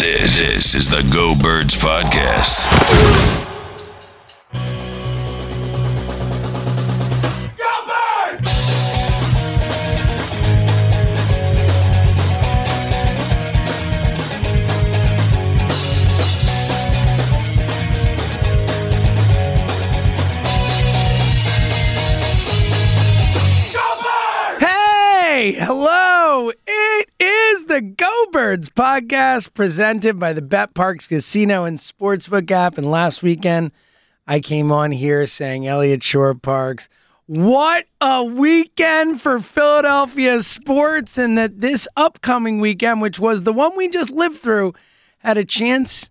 This, this is the Go Birds Podcast. Hey, hello. The Go Birds podcast presented by the BetParx Casino and Sportsbook app. And last weekend, I came on here saying, Elliott Shorr-Parks, what a weekend for Philadelphia sports. And that this upcoming weekend, which was the one we just lived through, had a chance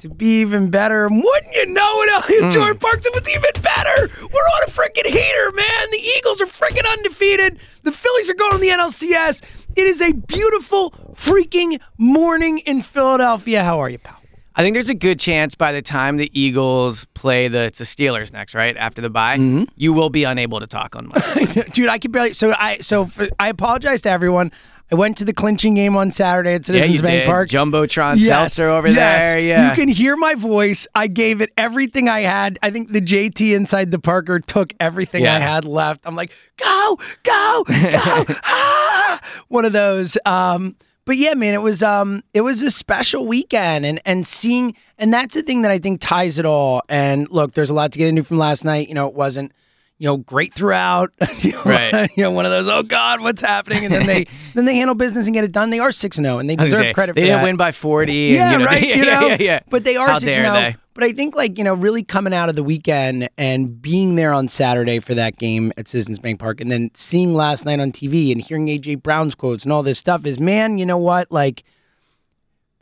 to be even better. And wouldn't you know it, Elliott hmm. Shorr-Parks, it was even better. We're on a freaking heater, man. The Eagles are freaking undefeated. The Phillies are going to the NLCS. It is a beautiful freaking morning in Philadelphia. How are you, pal? I think there's a good chance by the time the Eagles play the it's the Steelers next, right after the bye, Mm-hmm. you will be unable to talk on Monday. Dude, I could barely. So I so for, I apologize to everyone. I went to the clinching game on Saturday at yeah, Citizens you Bank did. Park. Jumbotron yes. seltzer over there. Yeah, You can hear my voice. I gave it everything I had. I think the JT inside the Parker took everything I had left. I'm like, go, go, go, ah! One of those. Um, but yeah, man, it was um, it was a special weekend, and and seeing, and that's the thing that I think ties it all. And look, there's a lot to get into from last night. You know, it wasn't. You know, great throughout. you know, Right. You know, one of those. Oh God, what's happening? And then they then they handle business and get it done. They are six and zero, and they I was gonna deserve say, credit They didn't that. win by 40. Yeah, and, you know, right. Yeah, you know, yeah, yeah. But they are six and oh. they? But I think like you know, really coming out of the weekend and being there on Saturday for that game at Citizens Bank Park, and then seeing last night on TV and hearing AJ Brown's quotes and all this stuff is, man, you know what? Like,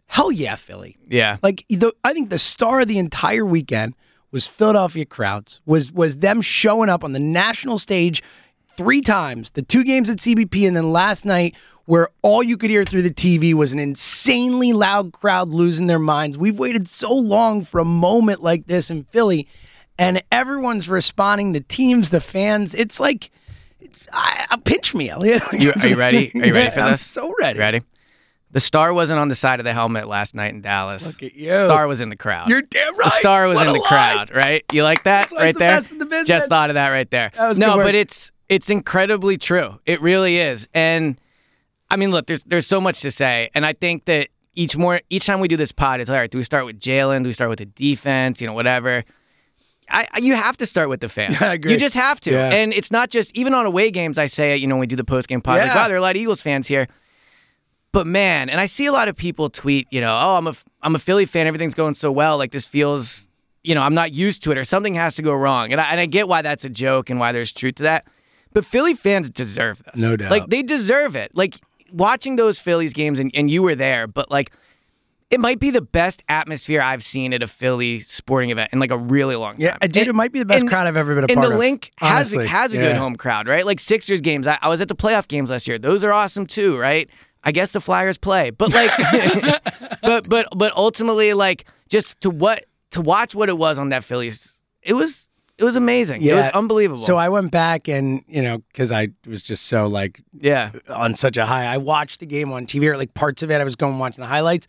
hell yeah, Philly. Yeah. Like the, I think the star of the entire weekend was Philadelphia crowds. Was was them showing up on the national stage three times, the two games at CBP, and then last night where all you could hear through the TV was an insanely loud crowd losing their minds. We've waited so long for a moment like this in Philly, and everyone's responding. The teams, the fans. It's like. It's, I, I pinch me, Elliot. You- are you ready? Are you ready for I'm this? so ready. Ready? The star wasn't on the side of the helmet last night in Dallas. Look at you. Star was in the crowd. You're damn right. The star was What in the lie. crowd, right? You like that That's right the there? best in the business. Just thought of that right there. That was no, but it's it's incredibly true. It really is. And I mean, look, there's there's so much to say, and I think that each more each time we do this pod, it's all right. Do we start with Jalen? Do we start with the defense? You know, whatever. I, you have to start with the fans. I agree. You just have to. Yeah. And it's not just even on away games. I say it. You know, when we do the post game pod, like, Yeah. wow, there are a lot of Eagles fans here. But man, and I see a lot of people tweet, you know, oh, I'm a I'm a Philly fan. Everything's going so well. Like this feels, you know, I'm not used to it, or something has to go wrong. And I, and I get why that's a joke and why there's truth to that. But Philly fans deserve this. No doubt. Like they deserve it. Like watching those Phillies games, and, and you were there, but like It might be the best atmosphere I've seen at a Philly sporting event in like a really long time. Yeah, dude, it might be the best and- crowd I've ever been a and part the link has honestly. has a good home crowd, right? Like Sixers games. I, I was at the playoff games last year. Those are awesome too, right? I guess the Flyers play, but like, but but but ultimately, like, just to what to watch what it was on that Phillies, it was it was amazing. it was Yeah. unbelievable. So I went back and you know because I was just so like yeah, on such a high. I watched the game on TV or like parts of it. I was going watching the highlights,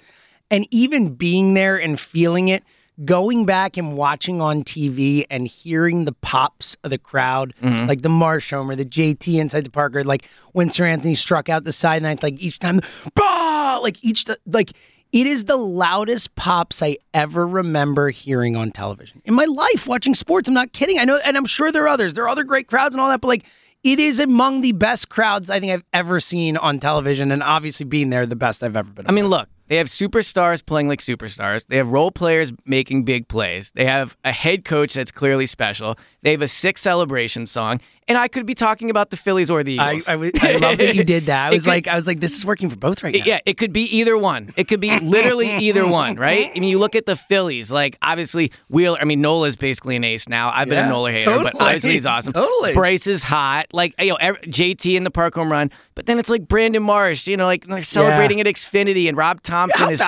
and even being there and feeling it, going back and watching on TV and hearing the pops of the crowd, Mm-hmm. like the Marsh Homer, the JT inside the Parker, like when Seranthony struck out the side ninth, like each time, bah! like each like. It is the loudest pops I ever remember hearing on television in my life watching sports. I'm not kidding. I know, and I'm sure there are others. There are other great crowds and all that, but like it is among the best crowds I think I've ever seen on television, and obviously being there, the best I've ever been. I mean, look, they have superstars playing like superstars. They have role players making big plays. They have a head coach that's clearly special. They have a sick celebration song, and I could be talking about the Phillies or the I, Eagles. I, was- I love that you did that. I was could- like, I was like, this is working for both right now. Yeah, it could be either one. It could be literally either one, right? I mean, you look at the Phillies, like obviously Wheeler. I mean, Nola's basically an ace now. I've been Yeah, a Nola hater, but totally. obviously he's awesome. Totally. Bryce is hot. Like you know, JT in the park home run, but then it's like Brandon Marsh. You know, like they're celebrating at Xfinity, and Rob Thomson How is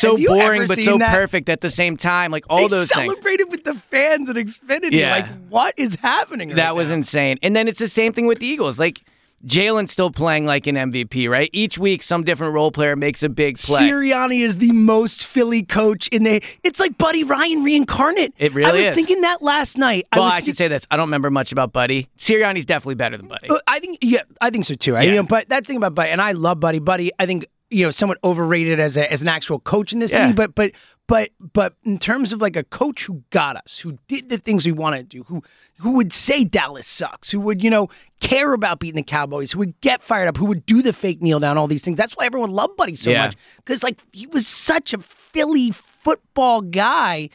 so boring but so that? perfect at the same time. Like all they those things. celebrated with the fans at Xfinity. Yeah. Like, what is happening? right That was now? insane. And then it's the same thing with the Eagles. Like Jalen's still playing like an MVP, right? Each week, some different role player makes a big play. Sirianni is the most Philly coach in the. It's like Buddy Ryan reincarnate. It really I was is. thinking that last night. well, I, was I should say this. I don't remember much about Buddy. Sirianni's definitely better than Buddy. Uh, I think yeah, I think so too. I, Yeah. you know, but that's the thing about Buddy, and I love Buddy. Buddy, I think you know, somewhat overrated as a, as an actual coach in this Yeah. city. But but but but in terms of like a coach who got us, who did the things we wanted to do, who who would say Dallas sucks, who would you know care about beating the Cowboys, who would get fired up, who would do the fake kneel down, all these things. That's why everyone loved Buddy so Yeah. much because like he was such a Philly football guy.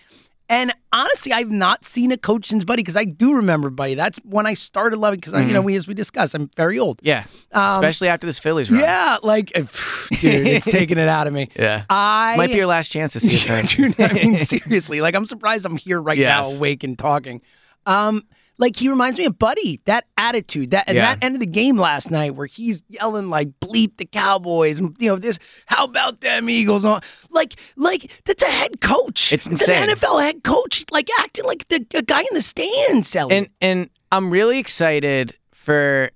And honestly, I've not seen a coach since Buddy because I do remember Buddy. That's when I started loving because you know we as we discussed, I'm very old. Yeah. Um, Especially after this Phillies run. Yeah, like, dude, it's taking it out of me. Yeah. I Might be your last chance to see it. turn. Dude, I mean, seriously, like, I'm surprised I'm here right Yes. now, awake and talking. Um, like he reminds me of Buddy. That attitude, that and Yeah. that end of the game last night, where he's yelling like "bleep the Cowboys," and you know this. How about them Eagles? On like, like that's a head coach. It's an insane. NFL head coach, like acting like the a guy in the stands. Elliot. And and I'm really excited for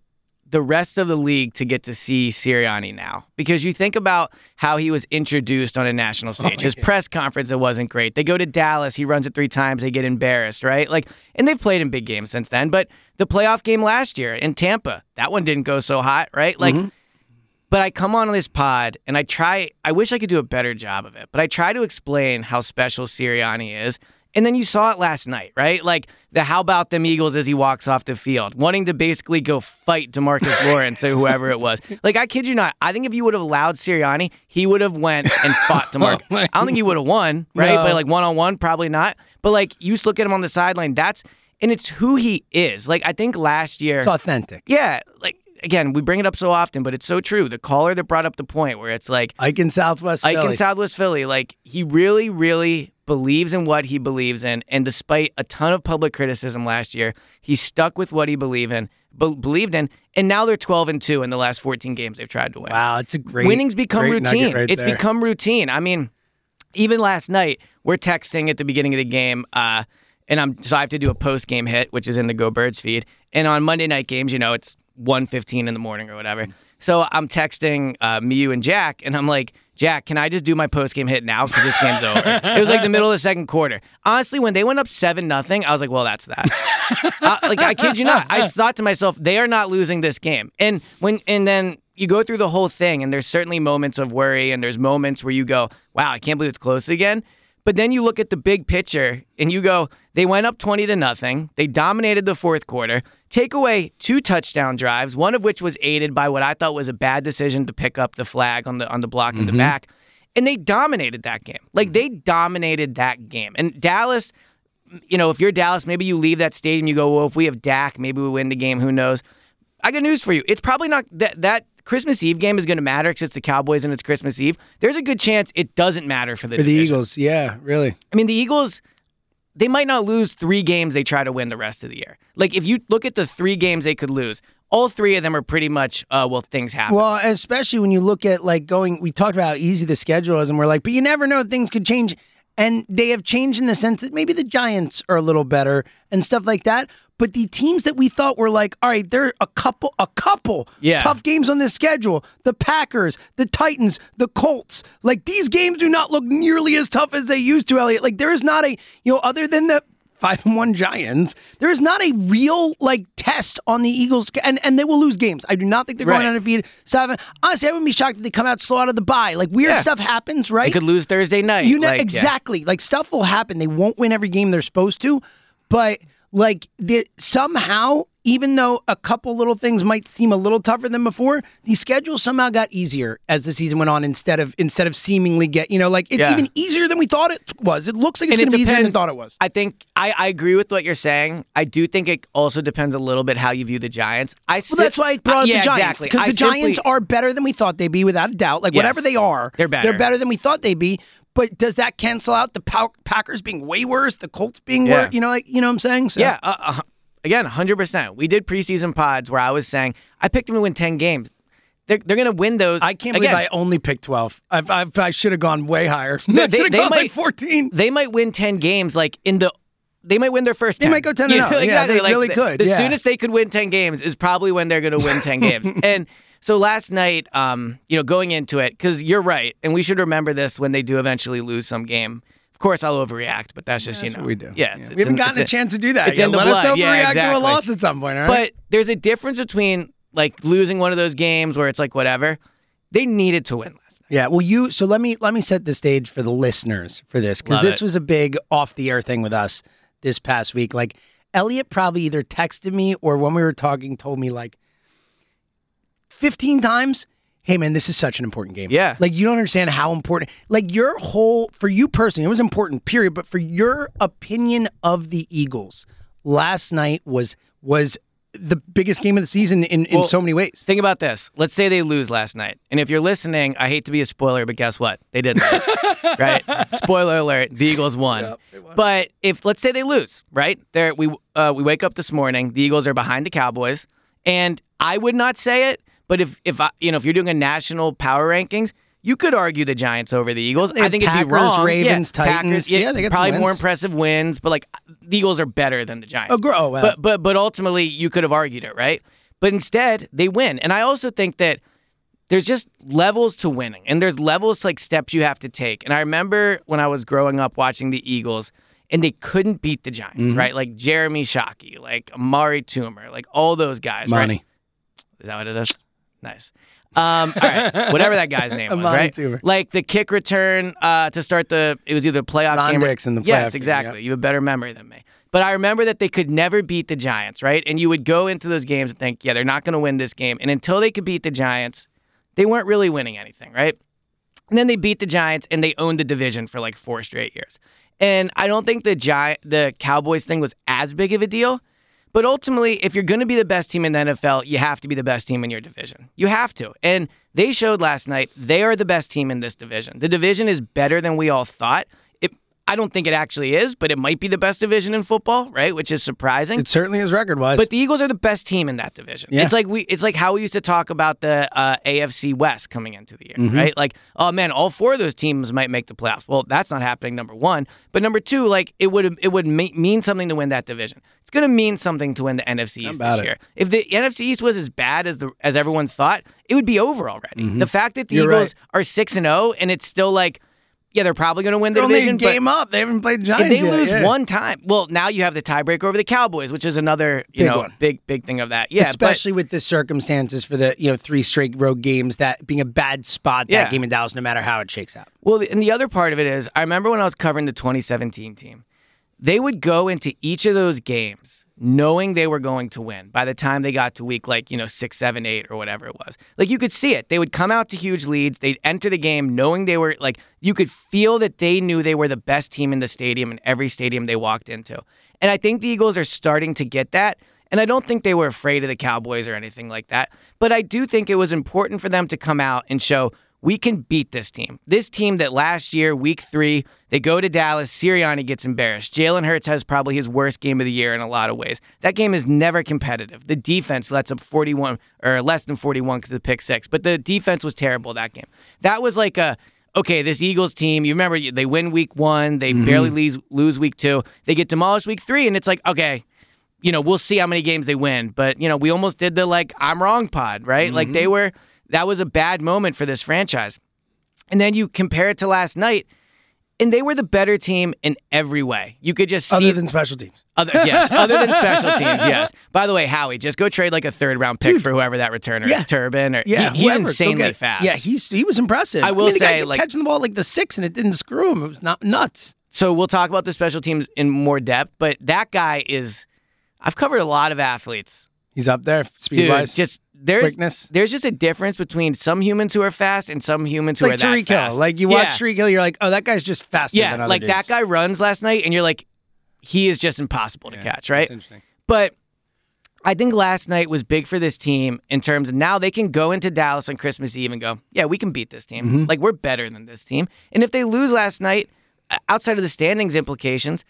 the rest of the league to get to see Sirianni now because you think about how he was introduced on a national stage. Oh, His press conference it wasn't great. They go to Dallas, he runs it 3 times, they get embarrassed, right? Like and they've played in big games since then, but the playoff game last year in Tampa, that one didn't go so hot, right? Like mm-hmm. but I come on this pod and I try, I wish I could do a better job of it, but I try to explain how special Sirianni is. And then you saw it last night, right? Like the how about them Eagles as he walks off the field, wanting to basically go fight Demarcus Lawrence or whoever it was. Like I kid you not, I think if you would have allowed Sirianni, he would have went and fought Demarcus. Oh I don't think he would have won, right? No. But like one on one, probably not. But like you just look at him on the sideline, that's and it's who he is. Like I think last year, it's authentic. yeah, like again, we bring it up so often, but it's so true. The caller that brought up the point where it's like Ike in Southwest Ike Philly. in Southwest Philly, like he really, really believes in what he believes in, and despite a ton of public criticism last year, he stuck with what he believed in, be- believed in, and now they're twelve and two in the last fourteen games they've tried to win. wow, it's a great Winning's become great routine. right it's there. become routine. I mean, even last night, we're texting at the beginning of the game, uh, and I'm so I have to do a post game hit, which is in the Go Birds feed. And on Monday night games, you know, it's 1.15 in the morning or whatever. So I'm texting uh, Miu and Jack, and I'm like, Jack, can I just do my post game hit now because this game's over? it was like the middle of the second quarter. Honestly, when they went up seven nothing, I was like, well, that's that. uh, like I kid you not, I thought to myself, they are not losing this game. And when and then you go through the whole thing, and there's certainly moments of worry, and there's moments where you go, wow, I can't believe it's close again. But then you look at the big picture and you go, they went up 20 to nothing. They dominated the fourth quarter. Take away two touchdown drives, one of which was aided by what I thought was a bad decision to pick up the flag on the on the block in the mm-hmm. back. And they dominated that game. Like mm-hmm. they dominated that game. And Dallas, you know, if you're Dallas, maybe you leave that stadium, you go, well, if we have Dak, maybe we win the game, who knows? I got news for you. It's probably not that that Christmas Eve game is going to matter because it's the Cowboys and it's Christmas Eve. There's a good chance it doesn't matter for the For the division. Eagles, yeah, really. I mean, the Eagles, they might not lose three games they try to win the rest of the year. Like, if you look at the three games they could lose, all three of them are pretty much, uh, well, things happen. Well, especially when you look at like going, we talked about how easy the schedule is, and we're like, but you never know, things could change. And they have changed in the sense that maybe the Giants are a little better and stuff like that. But the teams that we thought were like, all right, there are a couple, a couple Yeah. tough games on this schedule. The Packers, the Titans, the Colts. Like these games do not look nearly as tough as they used to, Elliot. Like there is not a, you know, other than the five and one Giants, there is not a real like test on the Eagles, and and they will lose games. I do not think they're going Right. undefeated. Seven. Honestly, I wouldn't be shocked if they come out slow out of the bye. Like weird Yeah. stuff happens, right? they could lose Thursday night. You know like, yeah. exactly. Like stuff will happen. They won't win every game they're supposed to, but like the, somehow, even though a couple little things might seem a little tougher than before, the schedule somehow got easier as the season went on. Instead of instead of seemingly get you know like it's Yeah. even easier than we thought it was. It looks like it's going to be easier than we thought it was. I think I, I agree with what you're saying. I do think it also depends a little bit how you view the Giants. I Well, that's why I brought up yeah, the Giants exactly. because I the Giants are better than we thought they'd be, without a doubt. Like Yes. whatever they are, They're better. They're better than we thought they'd be. But does that cancel out the Packers being way worse, the Colts being Yeah. worse? You know, like you know what I'm saying? So, Yeah, uh, uh, again, 100%. We did preseason pods where I was saying I picked them to win 10 games. They're, they're going to win those. I can't believe I only picked 12. I've, I've, I should have gone way higher. No, they- they gone like might- 14. They might win 10 games like in the. They might win their first They might go 10 You and know, 0. Yeah, exactly. they like really the, could, The yeah. soonest they could win 10 games is probably when they're going to win 10 games. And so last night, um, you know, going into it, because you're right, and we should remember this when they do eventually lose some game. Of course, I'll overreact, but that's just, That's you know. we do. Yeah. It's, it's we haven't in- gotten a chance to do that. it's yet. in the Let us blood. Yeah, overreact to a loss at some point, right? But there's a difference between like losing one of those games where it's like whatever. They needed to win last night. Yeah, well, you. So let me let me set the stage for the listeners for this because this it. was a big off the air thing with us this past week. Like Elliot probably either texted me or when we were talking told me like fifteen times. Hey man, this is such an important game. Yeah. like you don't understand how important. Like your whole for you personally, it was important. Period. But for your opinion of the Eagles last night was was the biggest game of the season in in Well, so many ways. Think about this. Let's say they lose last night. And if you're listening, I hate to be a spoiler, but guess what? They didn't lose. right? Spoiler alert, the Eagles won. but if let's say they lose, right? There we uh, we wake up this morning, the Eagles are behind the Cowboys, and I would not say it, but if if I, you know, if you're doing a national power rankings, you could argue the Giants over the Eagles. I think it'd be Packers, wrong. Ravens, yeah, Titans. Packers, Yeah, they got probably more impressive wins, but like the Eagles are better than the Giants. Oh, oh. But but but ultimately you could have argued it, right? But instead they win. And I also think that there's just levels to winning and there's levels to like steps you have to take. And I remember when I was growing up watching the Eagles and they couldn't beat the Giants, Mm-hmm. right? Like Jeremy Shockey, like Amani Toomer, like all those guys, right? Is that what it is? Nice. Um, all right, whatever that guy's name was, right? Like the kick return uh, to start the, it was either the playoff Ron game or in the playoff yes, game, exactly. yep. You have a better memory than me. But I remember that they could never beat the Giants, right? And you would go into those games and think, yeah, they're not going to win this game. And until they could beat the Giants, they weren't really winning anything, right? And then they beat the Giants and they owned the division for like four straight years. And I don't think the Gi- the Cowboys thing was as big of a deal. But ultimately, if you're going to be the best team in the NFL, you have to be the best team in your division. You have to. And they showed last night they are the best team in this division. The division is better than we all thought. I don't think it actually is, but it might be the best division in football, right? Which is surprising. It certainly is record wise. But the Eagles are the best team in that division. Yeah. It's like we it's like how we used to talk about the uh, AFC West coming into the year, Mm-hmm. right? Like, oh man, all four of those teams might make the playoffs. Well, that's not happening number 1. But number 2, like it would it would ma- mean something to win that division. It's going to mean something to win the NFC East this it? year. If the NFC East was as bad as the as everyone thought, it would be over already. The fact that the Mm-hmm. You're Eagles are 6 and 0 and it's still like yeah, they're probably going to win the They're only a division, but game up. They haven't played the Giants if they yet, lose yeah. one time, well, now you have the tiebreaker over the Cowboys, which is another you Big know one. big big thing of that. Yeah, especially with the circumstances for the you know three straight road games, that being a bad spot that Yeah. game in Dallas, no matter how it shakes out. well, and the other part of it is, I remember when I was covering the 2017 team, they would go into each of those games knowing they were going to win by the time they got to week like you know six, seven, eight, or whatever it was. Like you could see it. They would come out to huge leads. They'd enter the game knowing they were like you could feel that they knew they were the best team in the stadium in every stadium they walked into. And I think the Eagles are starting to get that. And I don't think they were afraid of the Cowboys or anything like that. But I do think it was important for them to come out and show we can beat this team. This team that last year, week three, they go to Dallas, Sirianni gets embarrassed. Jalen Hurts has probably his worst game of the year in a lot of ways. That game is never competitive. The defense lets up 41 or less than 41 because of the pick six, but the defense was terrible that game. That was like a okay, this Eagles team, you remember they win week one, they Mm-hmm. barely lose, lose week two, they get demolished week three, and it's like, okay, you know, we'll see how many games they win. But, you know, we almost did the like, I'm wrong pod, right? Like Mm-hmm. they were, that was a bad moment for this franchise. And then you compare it to last night, and they were the better team in every way. You could just see Other than special teams. other yes, other than special teams, yes. By the way, Howie, just go trade like a third round pick for whoever that returner Yeah. is, Turpin or Yeah, he- he's whoever. Insanely fast. Yeah, he's he was impressive. I will mean, the guy say, like- catching the ball like the six, and it didn't screw him. It was not nuts. So we'll talk about the special teams in more depth, but that guy is I've covered a lot of athletes. He's up there speed Dude, wise. just there's quickness. there's just a difference between some humans who are fast and some humans who like are that Tyreek fast. Hill. Like you watch yeah. Tyreek Hill, you're like, oh, that guy's just faster Yeah, than other like that guy runs last night and you're like he is just impossible to catch, right? That's interesting. But I think last night was big for this team in terms of now they can go into Dallas on Christmas Eve and go, yeah, we can beat this team. Mm-hmm. Like we're better than this team. And if they lose last night, outside of the standings implications,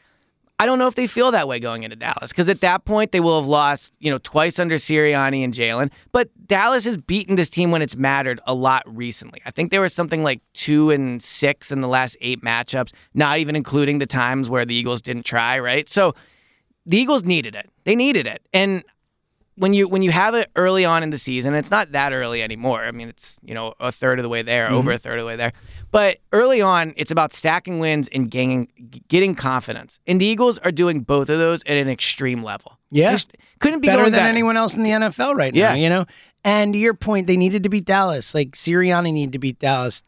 I don't know if they feel that way going into Dallas because at that point they will have lost, you know, twice under Sirianni and Jalen. But Dallas has beaten this team when it's mattered a lot recently. I think there was something like two and six in the last eight matchups, not even including the times where the Eagles didn't try. Right, so the Eagles needed it. They needed it, and when you when you have it early on in the season, it's not that early anymore. I mean, it's you know a third of the way there, mm-hmm. over a third of the way there. But early on, it's about stacking wins and gaining, getting confidence. And the Eagles are doing both of those at an extreme level. Yeah. Just couldn't be better than better. anyone else in the NFL right Yeah. now. You know. And to your point, they needed to beat Dallas. Like Sirianni needed to beat Dallas.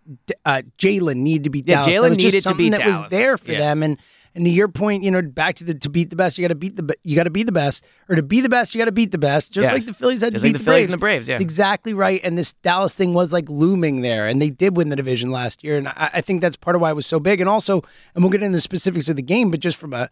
Uh, Jalen needed to beat Yeah, Dallas. Jalen was just needed to beat that was Dallas. there for Yeah. them. And and to your point, you know, back to the to beat the best, you got to beat the you got to be the best, or to be the best, you got to beat the best. Just Yes. like the Phillies had Just to like beat the the Phillies Braves. and the Braves, yeah. That's exactly right. And this Dallas thing was like looming there, and they did win the division last year. And I, I think that's part of why it was so big. And also, and we'll get into the specifics of the game, but just from a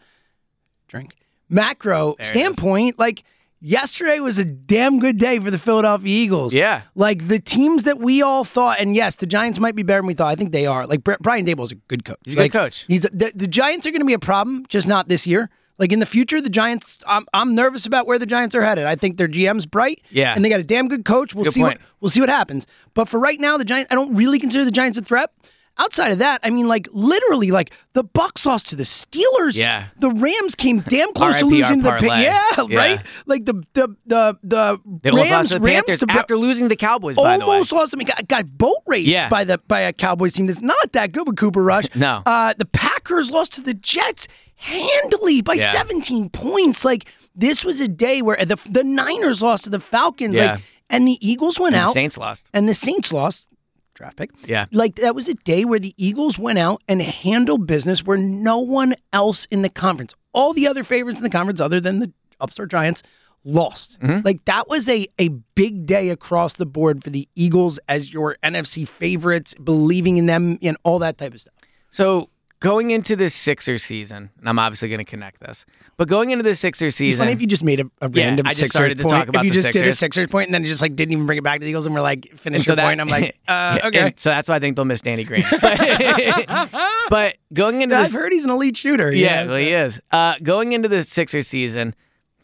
drink macro There standpoint, like yesterday was a damn good day for the Philadelphia Eagles. Yeah. Like the teams that we all thought, and yes, the Giants might be better than we thought. I think they are. Like Bri- Brian Daboll's a good coach. He's a good Like, coach. He's the, the Giants are going to be a problem, just not this year. Like in the future, the Giants. I'm, I'm nervous about where the Giants are headed. I think their GM's bright. Yeah. and they got a damn good coach. We'll Good see. What, we'll see what happens. But for right now, the Giants. I don't really consider the Giants a threat. Outside of that, I mean, like literally, like the Bucks lost to the Steelers. Yeah. the Rams came damn close to losing the. parlay. Yeah, Yeah. right. Like the the the the They Rams. the Rams Panthers to- after losing the Cowboys. By the way, almost lost. I mean, got, got boat raced Yeah. by the by a Cowboys team that's not that good with Cooper Rush. No. uh, the Packers lost to the Jets handily by Yeah. 17 points. Like this was a day where the the Niners lost to the Falcons. Yeah. Like, and the Eagles went And the out, Saints lost. and the Saints lost. Draft pick. Yeah. Like that was a day where the Eagles went out and handled business where no one else in the conference, all the other favorites in the conference, other than the upstart Giants, lost. Mm-hmm. Like that was a a big day across the board for the Eagles as your NFC favorites, believing in them and all that type of stuff. So going into this Sixers season, and I'm obviously going to connect this, but going into the Sixers It's season, funny if you just made a, a Yeah, random I just Sixers started to point. talk about if you just did a Sixers. Sixers point and then just like didn't even bring it back to the Eagles and we're like finish so your that- point. I'm like, uh, Yeah, okay. so that's why I think they'll miss Danny Green. but going into I've this, heard he's an elite shooter. yeah, well, he is. Uh, going into the Sixers season,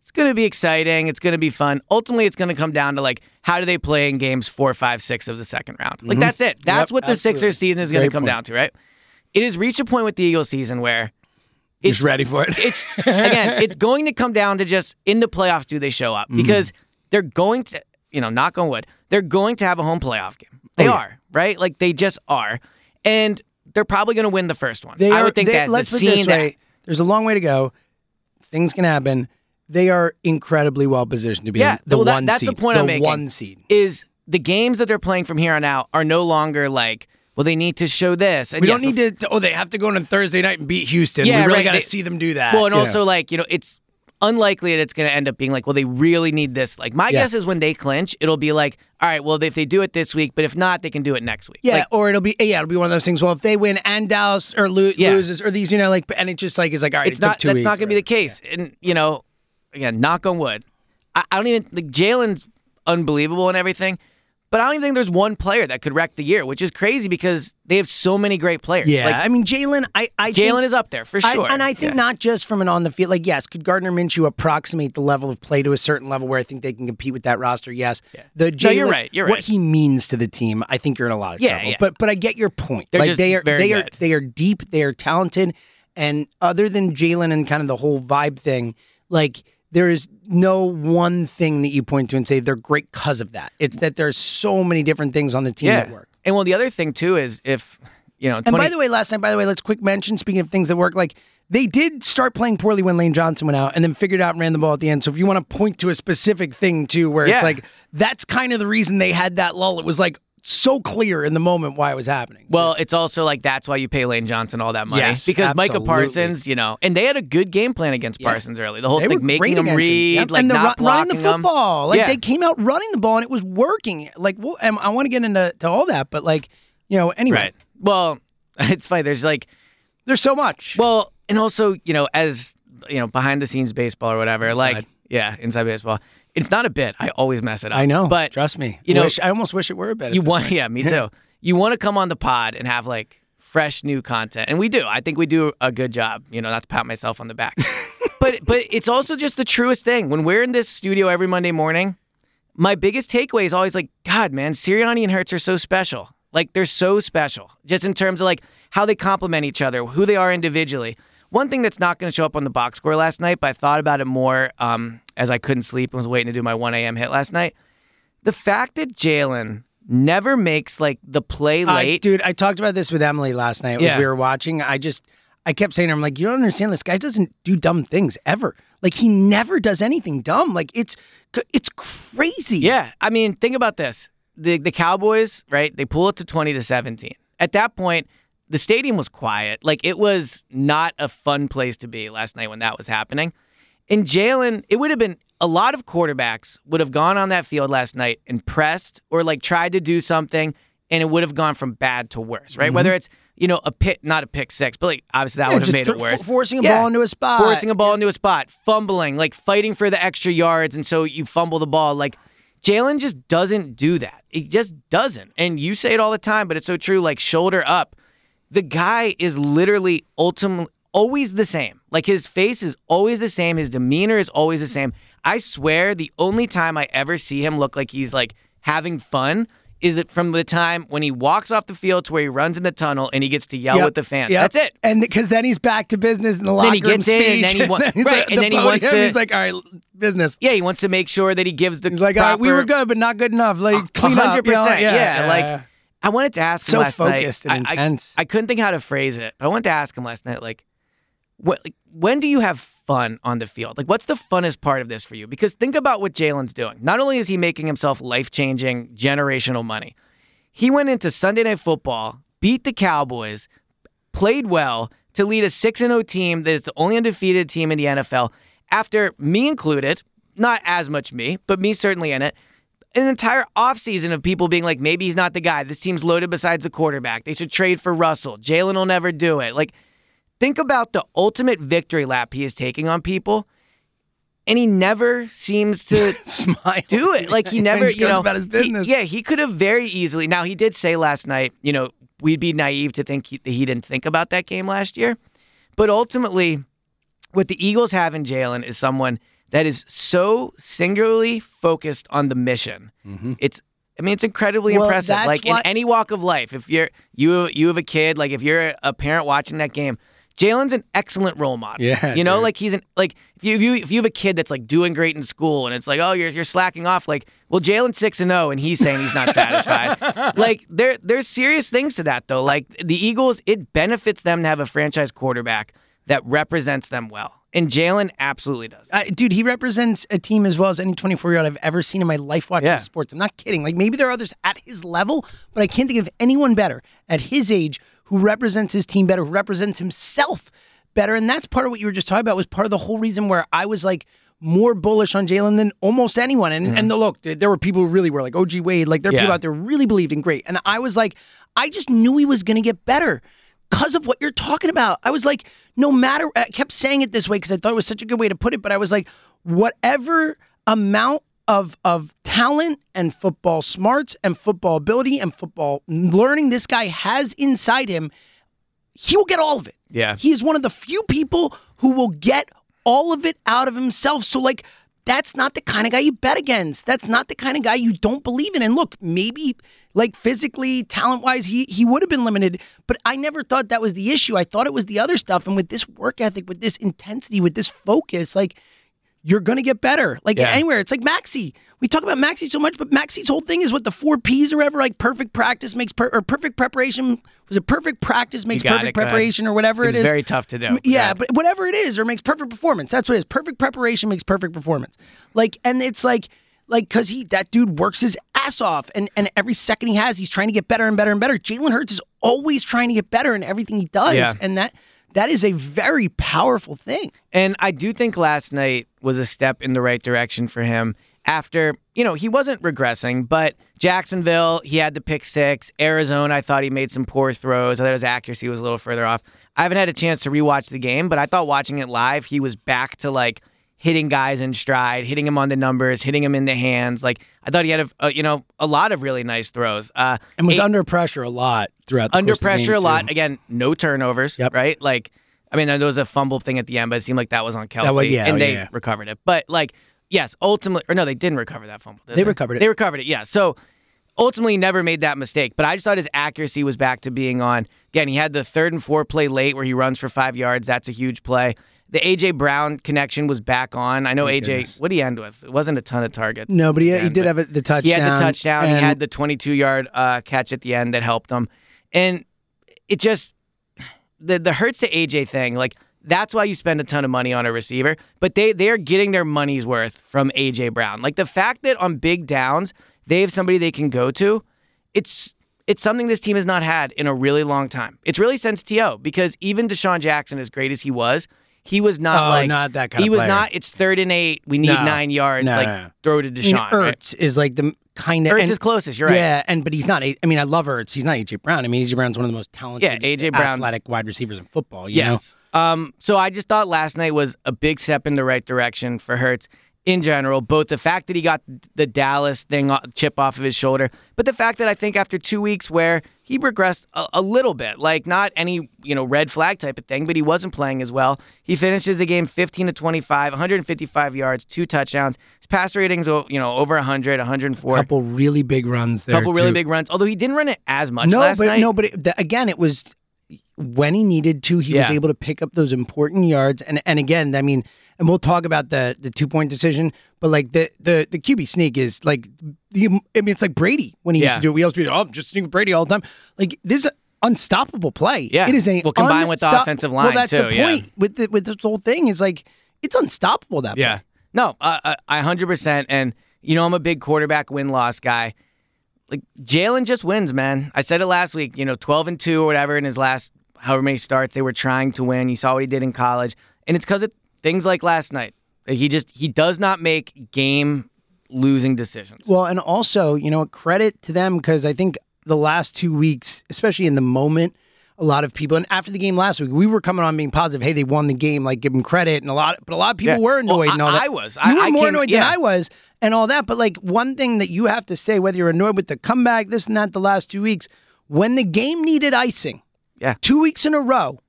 it's going to be exciting. It's going to be fun. Ultimately, it's going to come down to like how do they play in games four, five, six of the second round. Like that's it. That's Mm-hmm. Yep, what the absolutely. Sixers season is going to come point. down to, right? It has reached a point with the Eagles season where He's ready for it. it's again, it's going to come down to just in the playoffs, do they show up? Mm-hmm. Because they're going to, you know, knock on wood, they're going to have a home playoff game. They Oh, yeah. are, right? Like they just are. And they're probably going to win the first one. They I are, would think they, that let's the put this that- way: there's a long way to go. Things can happen. They are incredibly well positioned to be Yeah, the well, that- one that's seed. the point the I'm making. One seed. is the games that they're playing from here on out are no longer like, well, they need to show this. And We yes, don't need to. Oh, they have to go on a Thursday night and beat Houston. Yeah, we really right, got to see them do that. Well, and you also know. like you know, it's unlikely that it's going to end up being like, well, they really need this. Like my Yeah. guess is when they clinch, it'll be like, all right, well, if they do it this week, but if not, they can do it next week. Yeah, Like, or it'll be yeah, it'll be one of those things. Well, if they win and Dallas or lo- Yeah. loses or these, you know, like, and it just like is like all right, it's it took not two that's weeks not going to be the case. And you know, again, knock on wood. I, I don't even like Jalen's unbelievable and everything. But I don't even think there's one player that could wreck the year, which is crazy because they have so many great players. Yeah, like, I mean Jalen. I, I Jalen is up there for I- sure. and I think Yeah. not just from an on the field. Like, yes, could Gardner Minshew approximate the level of play to a certain level where I think they can compete with that roster? Yes. The Jalen, No, you're right, you're right. What he means to the team, I think you're in a lot of Yeah, trouble. yeah. But but I get your point. They're like just they are very they are good. they are deep. They are talented. And other than Jalen and kind of the whole vibe thing, like there is no one thing that you point to and say they're great because of that. It's that there's so many different things on the team yeah. that work. And well, the other thing too is if you know, 20, And by the way, last night, by the way, let's quick mention, speaking of things that work, like they did start playing poorly when Lane Johnson went out and then figured out and ran the ball at the end. So if you want to point to a specific thing too, where Yeah. it's like that's kind of the reason they had that lull. It was like so clear in the moment why it was happening. Well, it's also like that's why you pay Lane Johnson all that money Yes, because Micah. Parsons, you know, and they had a good game plan against Yeah. Parsons early. The whole they were thing, making him read, Yep. like and the not run, running the football. Like Yeah. they came out running the ball and it was working. Like, well, and I want to get into to all that, but like, you know, anyway, Right. Well, it's funny. There's like, there's so much. well, and also, you know, as you know, behind the scenes baseball or whatever, like. Yeah, inside baseball. It's not a bit. I always mess it up. I know, but trust me. you know- Wish- I almost wish it were a bit. you want, yeah, me too. You want to come on the pod and have like fresh new content, and we do. I think we do a good job. You know, not to pat myself on the back, but but it's also just the truest thing. When we're in this studio every Monday morning, my biggest takeaway is always like, God, man, Sirianni and Hurts are so special. Like they're so special, just in terms of like how they complement each other, who they are individually. One thing that's not going to show up on the box score last night, but I thought about it more um, as I couldn't sleep and was waiting to do my 1 a.m. hit last night. The fact that Jalen never makes like the play late. dude, I talked about this with Emily last night Yeah. as we were watching. I just, I kept saying to her, I'm like, you don't understand. This guy doesn't do dumb things ever. Like he never does anything dumb. Like it's, it's crazy. Yeah, I mean, think about this: the the Cowboys, right? They pull it to twenty to seventeen. At that point, the stadium was quiet. Like it was not a fun place to be last night when that was happening. And Jalen, it would have been a lot of quarterbacks would have gone on that field last night and pressed or like tried to do something, and it would have gone from bad to worse, right? Whether mm-hmm. it's you know a pit, not a pick six, but like obviously that Yeah, would have made it worse. forcing a Yeah. ball into a spot. forcing a ball into a spot, fumbling, like fighting for the extra yards, and so you fumble the ball. Like Jalen just doesn't do that. He just doesn't. And you say it all the time, but it's so true. Like shoulder up, the guy is literally ultimately always the same. Like his face is always the same. His demeanor is always the same. I swear, the only time I ever see him look like he's like having fun. Is it from the time when he walks off the field to where he runs in the tunnel and he gets to yell Yep, with the fans? yep. That's it. And because then he's back to business in the locker Then he room gets in, and then he wa- right, at and the then he wants to- He's like, all right, business. Yeah, he wants to make sure that he gives the He's like, all right, we were good, but not good enough. Like, clean up. hundred you know, percent. Yeah, like yeah. I wanted to ask him So last focused night. and I- I- intense. I, couldn't think how to phrase it, but I wanted to ask him last night, like, what, like, when do you have fun on the field? Like, what's the funnest part of this for you? Because think about what Jalen's doing. Not only is he making himself life changing, generational money, he went into Sunday Night Football, beat the Cowboys, played well to lead a 6 0 team that is the only undefeated team in the NFL after me included, not as much me, but me certainly in it. An entire offseason of people being like, maybe he's not the guy. This team's loaded besides the quarterback. They should trade for Russell. Jalen will never do it. Like, think about the ultimate victory lap he is taking on people, and he never seems to Smile. do it. Like he never, just you know, about his he- yeah, he could have very easily. Now he did say last night, you know, we'd be naive to think he, that he didn't think about that game last year, but ultimately, what the Eagles have in Jalen is someone that is so singularly focused on the mission. Mm-hmm. It's I mean, it's incredibly Well, impressive. Like why- in any walk of life, if you're you you have a kid, like if you're a parent watching that game, Jalen's an excellent role model. Yeah, you know, dude. like he's an like if you, if you if you have a kid that's like doing great in school and it's like oh you're you're slacking off, like well Jalen's six and zero and he's saying he's not satisfied. like there there's serious things to that though. Like the Eagles, it benefits them to have a franchise quarterback that represents them well, and Jalen absolutely does. Uh, dude, he represents a team as well as any 24 year old I've ever seen in my life watching Yeah. sports. I'm not kidding. Like maybe there are others at his level, but I can't think of anyone better at his age who represents his team better, who represents himself better. And that's part of what you were just talking about was part of the whole reason where I was like more bullish on Jalen than almost anyone. And and the, look, there were people who really were like OG Wade, like there are Mm-hmm. Yeah. people out there really believed in great. And I was like, I just knew he was going to get better because of what you're talking about. I was like, no matter, I kept saying it this way because I thought it was such a good way to put it, but I was like, whatever amount of of talent and football smarts and football ability and football learning this guy has inside him, he will get all of it. Yeah. He is one of the few people who will get all of it out of himself. So like that's not the kind of guy you bet against. That's not the kind of guy you don't believe in. And look, maybe like physically, talent wise, he he would have been limited, but I never thought that was the issue. I thought it was the other stuff. And with this work ethic, with this intensity, with this focus, like you're gonna get better. Like Yeah. anywhere. It's like Maxey. We talk about Maxey so much, but Maxey's whole thing is what the four P's or ever like perfect practice makes per- or perfect preparation. Was it perfect practice makes perfect it, preparation or whatever Seems it is? very tough to do. Yeah, Yeah. but whatever it is, or makes perfect performance. That's what it is. Perfect preparation makes perfect performance. Like, and it's like, like, cause he that dude works his ass off, and and every second he has, he's trying to get better and better and better. Jalen Hurts is always trying to get better in everything he does, Yeah. and that that is a very powerful thing. And I do think last night was a step in the right direction for him after, you know, he wasn't regressing, but Jacksonville, he had the pick six. Arizona, I thought he made some poor throws. I thought his accuracy was a little further off. I haven't had a chance to rewatch the game, but I thought watching it live, he was back to like hitting guys in stride, hitting him on the numbers, hitting him in the hands. Like I thought he had a, a you know, a lot of really nice throws. Uh And was eight- under pressure a lot throughout. The under course of the pressure a lot. too. Again, no turnovers, Yep. right? Like, I mean, there was a fumble thing at the end, but it seemed like that was on Kelce, was- yeah, and oh, they yeah. recovered it. But like, yes, ultimately, or no, they didn't recover that fumble. did They recovered it. They recovered it. Yeah. So ultimately, never made that mistake. But I just thought his accuracy was back to being on. Again, he had the third and four play late where he runs for five yards. That's a huge play. The AJ Brown connection was back on. I know AJ. goodness. What did he end with? It wasn't a ton of targets. No, but he, he did have the touchdown. he had the touchdown. He had the 22 yard uh, catch at the end that helped him. And it just the the Hurts to AJ thing. Like that's why you spend a ton of money on a receiver. But they they are getting their money's worth from AJ Brown. Like the fact that on big downs they have somebody they can go to. It's it's something this team has not had in a really long time. It's really since To because even DeSean Jackson, as great as he was, he was not Oh, like not that kind He was player. not. It's third and eight. We need No. nine yards. No, like no, throw to I mean, DeSean. right? Is like the kind of Ertz is closest. You're right. Yeah, and but he's not. I mean, I love Ertz. He's not AJ Brown. I mean, AJ Brown's one of the most talented, Yeah, A.J. Brown, athletic wide receivers in football. You Yes. Um, so I just thought last night was a big step in the right direction for Hurts in general. Both the fact that he got the Dallas thing chip off of his shoulder, but the fact that I think after two weeks where he regressed a, a little bit, like not any you know red flag type of thing, but he wasn't playing as well. He finishes the game 15 to 25, 155 yards, two touchdowns. His pass ratings, you know, over 100, know, 104. couple really big runs there. couple really big runs. Although he didn't run it as much No, last but night. no, but it, the, again, it was when he needed to. He was able to pick up those important yards. And and again, I mean, and we'll talk about the the two point decision. But like the the the QB sneak is like, the, I mean, it's like Brady when he used to do it. We always be, oh, I'm just sneaking Brady all the time. Like this. is Unstoppable play. Yeah. it is a Well, combined with the unstop- offensive Well, line, that's the too, yeah. point with the, with this whole thing. Is like it's unstoppable. That Yeah. play. No, uh, I 100%. And, you know, I'm a big quarterback win loss guy. Like, Jalen just wins, man. I said it last week, you know, 12 and 2 or whatever in his last however many starts. They were trying to win. You saw what he did in college. And it's because of things like last night. He just, he does not make game losing decisions. Well, and also, you know, credit to them because I think the last two weeks, especially in the moment, a lot of people, and after the game last week, we were coming on being positive. Hey, they won the game, like give them credit, and a lot, but a lot of people Yeah. were annoyed Well, and all I- that. I was. You I- were I more can- annoyed yeah. than I was, and all that. But like one thing that you have to say, whether you're annoyed with the comeback, this and that, the last two weeks, when the game needed icing, Yeah. two weeks in a row,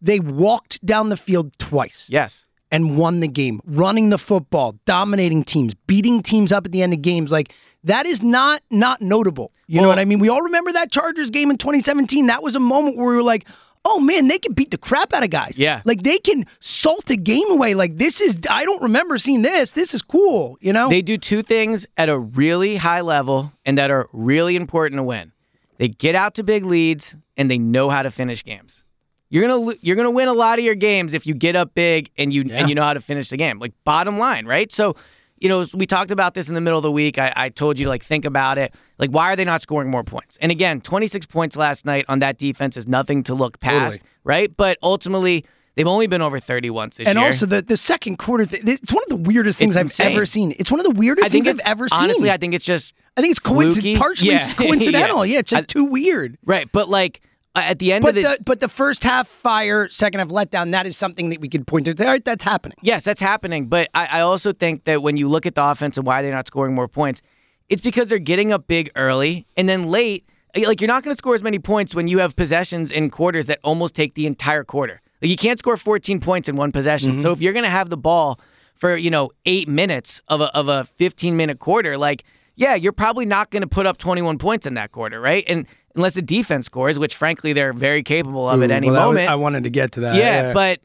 they walked down the field twice Yes. and won the game, running the football, dominating teams, beating teams up at the end of games. Like that is not not notable. You know what I mean? We all remember that Chargers game in 2017. That was a moment where we were like, "Oh man, they can beat the crap out of guys." Yeah. like they can salt a game away. Like this is I don't remember seeing this. This is cool. You know? They do two things at a really high level and that are really important to win. They get out to big leads and they know how to finish games. You're gonna you're gonna win a lot of your games if you get up big and you Yeah. and you know how to finish the game. Like bottom line, right? So, you know, we talked about this in the middle of the week. I, I told you to like think about it. Like, why are they not scoring more points? And again, 26 points last night on that defense is nothing to look past, Totally. right? But ultimately, they've only been over 30 once this and year. And also the, the second quarter, th- it's one of the weirdest things It's I've insane. ever seen. It's one of the weirdest things I've ever seen. honestly, I think it's just I think it's coincident, partially Yeah. coincidental. Yeah. Yeah, it's like I- too weird. Right, but like At the end But of the, the but the first half fire, second half letdown, that is something that we could point to. All right, that's happening. Yes, that's happening. But I, I also think that when you look at the offense and why they're not scoring more points, it's because they're getting up big early and then late. Like you're not going to score as many points when you have possessions in quarters that almost take the entire quarter. Like you can't score 14 points in one possession. Mm-hmm. So if you're going to have the ball for you know eight minutes of a of a 15 minute quarter, like yeah, you're probably not going to put up 21 points in that quarter, right? And unless the defense scores, which frankly they're very capable of at any well, that was- moment. I wanted to get to that. Yeah, but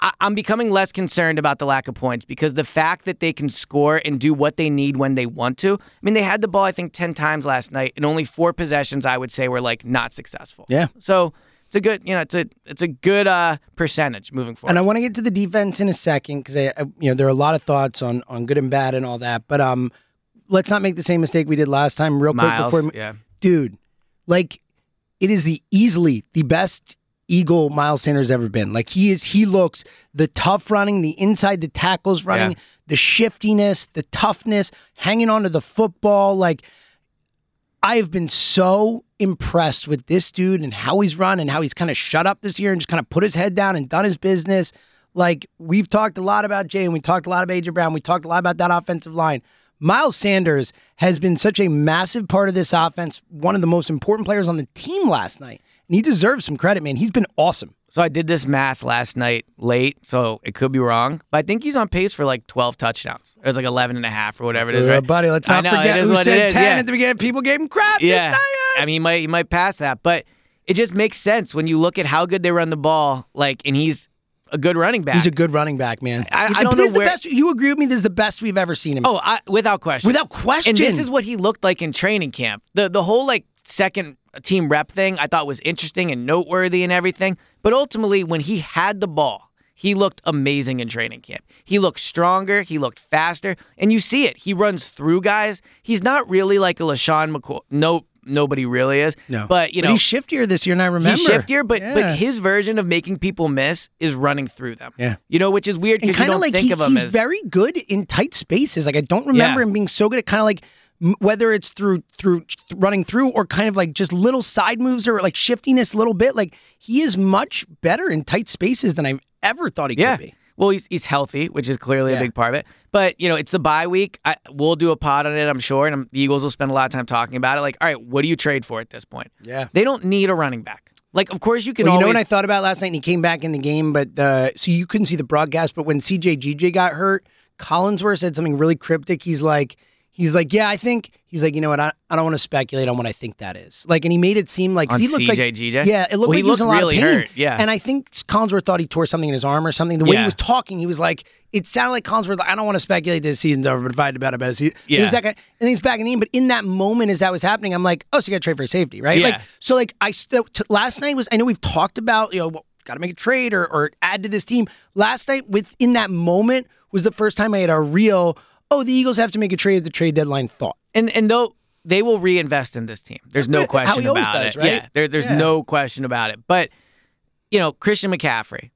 I, I'm becoming less concerned about the lack of points because the fact that they can score and do what they need when they want to. I mean, they had the ball I think ten times last night, and only four possessions I would say were like not successful. Yeah. So it's a good, you know, it's a it's a good uh, percentage moving forward. And I want to get to the defense in a second because I, I, you know, there are a lot of thoughts on on good and bad and all that. But um, let's not make the same mistake we did last time. Real Miles, quick before, yeah. dude, like it is the easily the best Eagle Miles Sanders ever been. Like he is, he looks the tough running, the inside the tackles running, Yeah. the shiftiness, the toughness, hanging onto the football. Like I have been so impressed with this dude and how he's run and how he's kind of shut up this year and just kind of put his head down and done his business. Like we've talked a lot about Jay and we talked a lot about AJ Brown. We talked a lot about that offensive line. Miles Sanders has been such a massive part of this offense, one of the most important players on the team last night. And he deserves some credit, man. He's been awesome. So I did this math last night late, so it could be wrong, but I think he's on pace for like 12 touchdowns. It was like 11 and a half or whatever it is, right? buddy, let's not know, forget who said it is, 10 yeah. at the beginning. People gave him crap. Yeah. I mean, he might he might pass that, but it just makes sense when you look at how good they run the ball. Like, and he's a good running back. He's a good running back, man. I- I This don't is know the best. You agree with me? This is the best we've ever seen him. oh, I, without question. without question. And this is what he looked like in training camp. The the whole like second team rep thing I thought was interesting and noteworthy and everything. But ultimately, when he had the ball, he looked amazing in training camp. He looked stronger. He looked faster, and you see it. He runs through guys. He's not really like a LeSean McCoy. No, nobody really is. no, but you know he's shiftier this year, and I remember He's shiftier, but Yeah. but his version of making people miss is running through them. Yeah. you know, which is weird because you don't like think he- of him he's as very good in tight spaces. Like I don't remember Yeah. him being so good at kind of like whether it's through through running through or kind of like just little side moves or like shiftiness a little bit. Like he is much better in tight spaces than I've ever thought he yeah. could be. Well, he's he's healthy, which is clearly Yeah. a big part of it. But you know, it's the bye week. I, we'll do a pod on it, I'm sure, and the Eagles will spend a lot of time talking about it. Like, all right, what do you trade for at this point? Yeah. They don't need a running back. Like, of course you can Well, you know what I thought about last night, and he came back in the game, but uh, so you couldn't see the broadcast. But when CJ GJ got hurt, Collinsworth said something really cryptic. He's like, he's like, yeah, I think he's like, you know what? I, I don't want to speculate on what I think that is. Like, and he made it seem like he looked like CJ GJ? Yeah, it looked Well, like he he, was in a lot really of pain. hurt, yeah. and I think Collinsworth thought he tore something in his arm or something. The way Yeah. he was talking, he was like, it sounded like Collinsworth. I don't want to speculate this season's over, but if I had to bet about it, he, he Yeah. was that guy. And he's back in the game. But in that moment, as that was happening, I'm like, oh, so you got to trade for safety, right? Yeah. Like, so like I st- t- last night was I know we've talked about you know got to make a trade or or add to this team. Last night within that moment was the first time I had a real oh the Eagles have to make a trade at the trade deadline thought. and and though they will reinvest in this team. There's no How he question always about does, it. right? Yeah, there, there's Yeah. no question about it. But you know, Christian McCaffrey.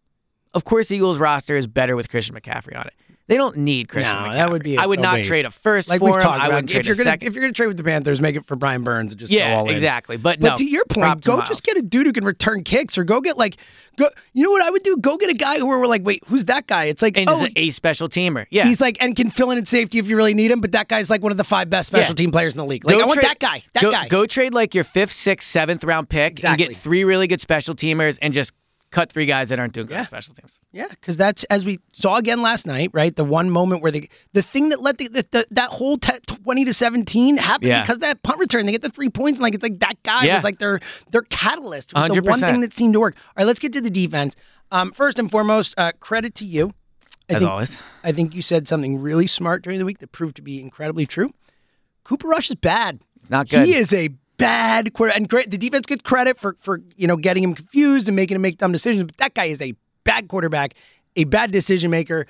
Of course, the Eagles roster is better with Christian McCaffrey on it. They don't need Christian No, McCaffrey. that would be a- I would not waste. trade a first Like for we've him. talked I about, wouldn't trade if you're a gonna second. if you're gonna trade with the Panthers, make it for Brian Burns and just go yeah, all in. exactly. But, But no, to your point, go just get a dude who can return kicks, or go get like, go. You know what I would do? Go get a guy who we're like, wait, who's that guy? It's like, and oh, is a special teamer. Yeah, He's like and can fill in at safety if you really need him, but that guy's like one of the five best special Yeah. team players in the league. Like Go I want trade- that guy. That go, guy. Go trade like your fifth, sixth, seventh round pick Exactly. and get three really good special teamers and just cut three guys that aren't doing good Yeah. on special teams. Yeah, because that's as we saw again last night, right? The one moment where the the thing that let the, the, the that whole te- twenty to seventeen happened Yeah. because that punt return. They get the three points, and like it's like that guy Yeah. was like their their catalyst. Was the one thing that seemed to work. All right, let's get to the defense. Um, first and foremost, uh, credit to you. I As think, always. I think you said something really smart during the week that proved to be incredibly true. Cooper Rush is bad. It's not good. He is a bad quarter, and great. The defense gets credit for for you know getting him confused and making him make dumb decisions. But that guy is a bad quarterback, a bad decision maker.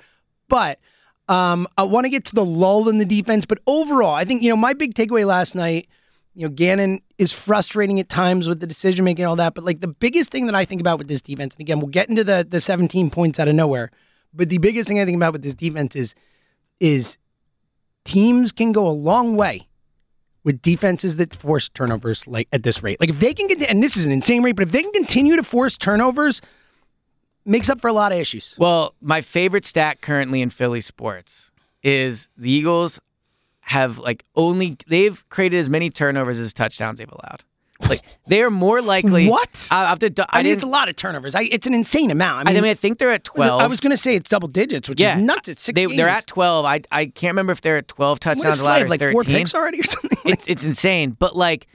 But um, I want to get to the lull in the defense. But overall, I think you know my big takeaway last night. You know, Gannon is frustrating at times with the decision making and all that. But like the biggest thing that I think about with this defense, and again, we'll get into the the 17 points out of nowhere. But the biggest thing I think about with this defense is is teams can go a long way with defenses that force turnovers like at this rate. Like if they can get, and this is an insane rate, but if they can continue to force turnovers, makes up for a lot of issues. Well, my favorite stat currently in Philly sports is the Eagles have like only they've created as many turnovers as touchdowns they've allowed. Like they are more likely. What? I, have to, I, I, mean, it's a lot of turnovers. I, it's an insane amount. I I mean, mean, I think they're at twelve. I was going to say it's double digits, which yeah, is nuts. It's six They, they're at twelve. I I can't remember if they're at twelve What a touchdowns slave, like thirteen. four picks already or something. Like, it's it's insane. But like,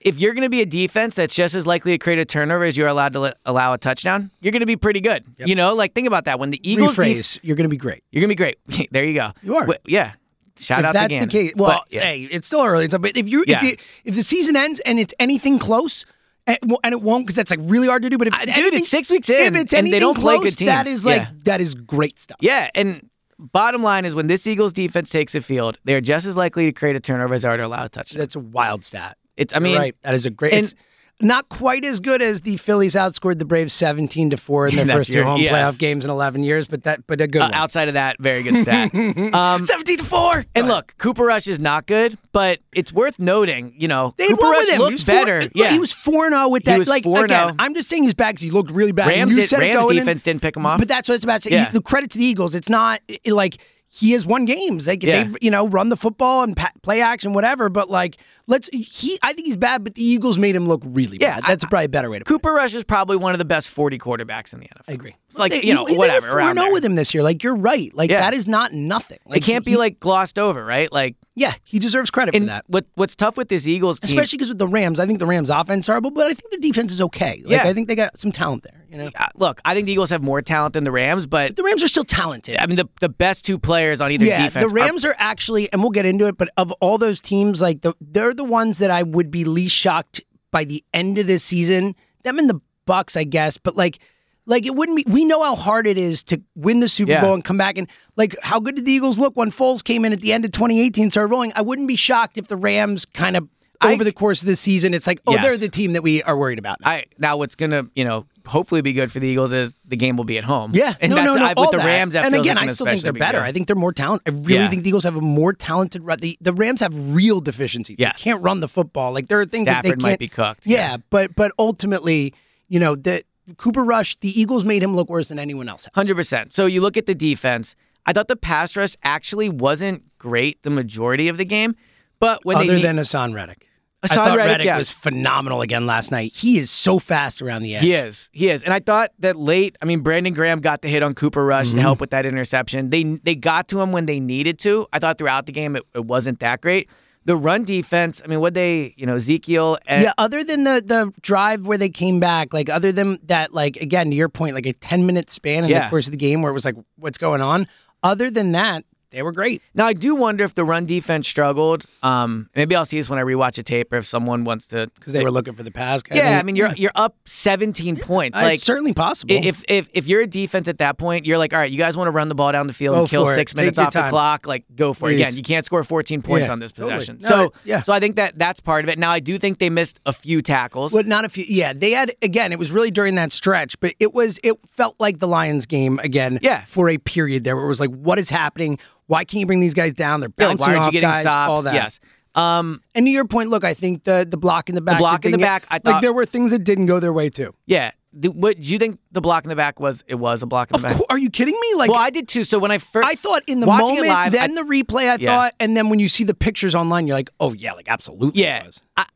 if you're going to be a defense that's just as likely to create a turnover as you're allowed to let, allow a touchdown, you're going to be pretty good. You know, like think about that. When the Eagles, def- you're going to be great. you're going to be great. there you go. You are. Yeah. Shout if out that's to the case, well, yeah. hey, it's still early. It's, but if you Yeah. if you, if the season ends and it's anything close, and, it won't because that's like really hard to do. But if Uh, it's dude, it's six weeks if in, it's and they don't play close, good teams. is like Yeah. that is great stuff. Yeah, and bottom line is when this Eagles defense takes the field, they're just as likely to create a turnover as they are to allow a touchdown. That's a wild stat. It's I mean, right. That is a great. and- not quite as good as the Phillies outscored the Braves seventeen to four in their first two home yes. playoff games in eleven years, but that but a good uh, outside of that, very good stat. um, seventeen to four. and look, Cooper Rush is not good, but it's worth noting, you know, They Cooper Rush looked he was better. Four, yeah, he was four zero with He that. was like 4-0. again, I'm just saying he's bad because he looked really bad. Rams, you did- said Rams going in. defense didn't pick him off. But that's what it's about to say. Yeah. The credit to the Eagles. It's not it- like he has won games. They Yeah. they you know run the football and pa- play action whatever. But like let's he I think he's bad, but the Eagles made him look really Yeah, bad. That's probably a better way to put it. Cooper Rush is probably one of the best 40 quarterbacks in the NFL. I agree. It's like, They- you know, they- whatever, They were around 4-0 with him this year. Like you're right. Like Yeah. that is not nothing. It can't be like glossed over, right? Like, yeah. He deserves credit for that. what what's tough with this Eagles team, Especially because with the Rams, I think the Rams' offense is horrible, but I think their defense is okay. Like Yeah. I think they got some talent there. You know, uh, look, I think the Eagles have more talent than the Rams, but the Rams are still talented. I mean, the, the best two players on either yeah, defense the Rams are, actually, and we'll get into it, but of all those teams, like the they're the ones that I would be least shocked by the end of this season. Them and the Bucks, I guess, but like. Like it wouldn't be. We know how hard it is to win the Super Yeah. Bowl and come back and like how good did the Eagles look when Foles came in at the end of 2018 and started rolling. I wouldn't be shocked if the Rams kind of I- over the course of the season, it's like, oh, Yes. they're the team that we are worried about. Now. I now what's gonna you know hopefully be good for the Eagles is the game will be at home. Yeah, and no, that's, no, no. I, with the that. Rams, that and again, I still think they're better. deal. I think they're more talented. I really Yeah. think the Eagles have a more talented. run- The, the Rams have real deficiencies. Yes. They can't run the football. Like there are things that they can't. might be cooked. Yeah, but but ultimately, you know, the Cooper Rush, the Eagles made him look worse than anyone else. Has. Hundred percent. So you look at the defense. I thought the pass rush actually wasn't great the majority of the game, but when Other need- than Haason Reddick. I Haason thought Reddick, was phenomenal again last night. He is so fast around the edge. He is. He is. And I thought that late, I mean, Brandon Graham got the hit on Cooper Rush Mm-hmm. to help with that interception. They they got to him when they needed to. I thought throughout the game it, it wasn't that great. The run defense, I mean, what they, you know, Ezekiel and yeah, other than the the drive where they came back, like other than that, like again to your point, like a ten minute span in Yeah. the course of the game where it was like, what's going on? Other than that, they were great. Now I do wonder if the run defense struggled. Um, maybe I'll see this when I rewatch a tape or if someone wants to because they were looking for the pass. Yeah, I mean you're you're up 17 points. Like it's certainly possible. if if if you're a defense at that point, you're like, all right, you guys want to run the ball down the field Go and kill for it. six Take minutes your off the clock, like go for it. Again, you can't score 14 points Yeah, on this totally. possession. No, so yeah. so I think that that's part of it. Now I do think they missed a few tackles. But not a few. Yeah, they had again. It was really during that stretch, but it was. It felt like the Lions game again. Yeah. for a period there where it was like, what is happening? Why can't you bring these guys down? They're Yeah, like, bouncing why aren't off you getting guys. stops? All that. Yes. Um, And to your point, look, I think the the block in the back, block in the back, I like thought- there were things that didn't go their way too. yeah. Do, what do you think the block in the back was? It was a block in Of the back. course, are you kidding me? Like well, I did too. So when I first, I thought in the moment, live, then I- the replay, I Yeah. thought, and then when you see the pictures online, you're like, oh yeah, like absolutely. it Yeah, was. I,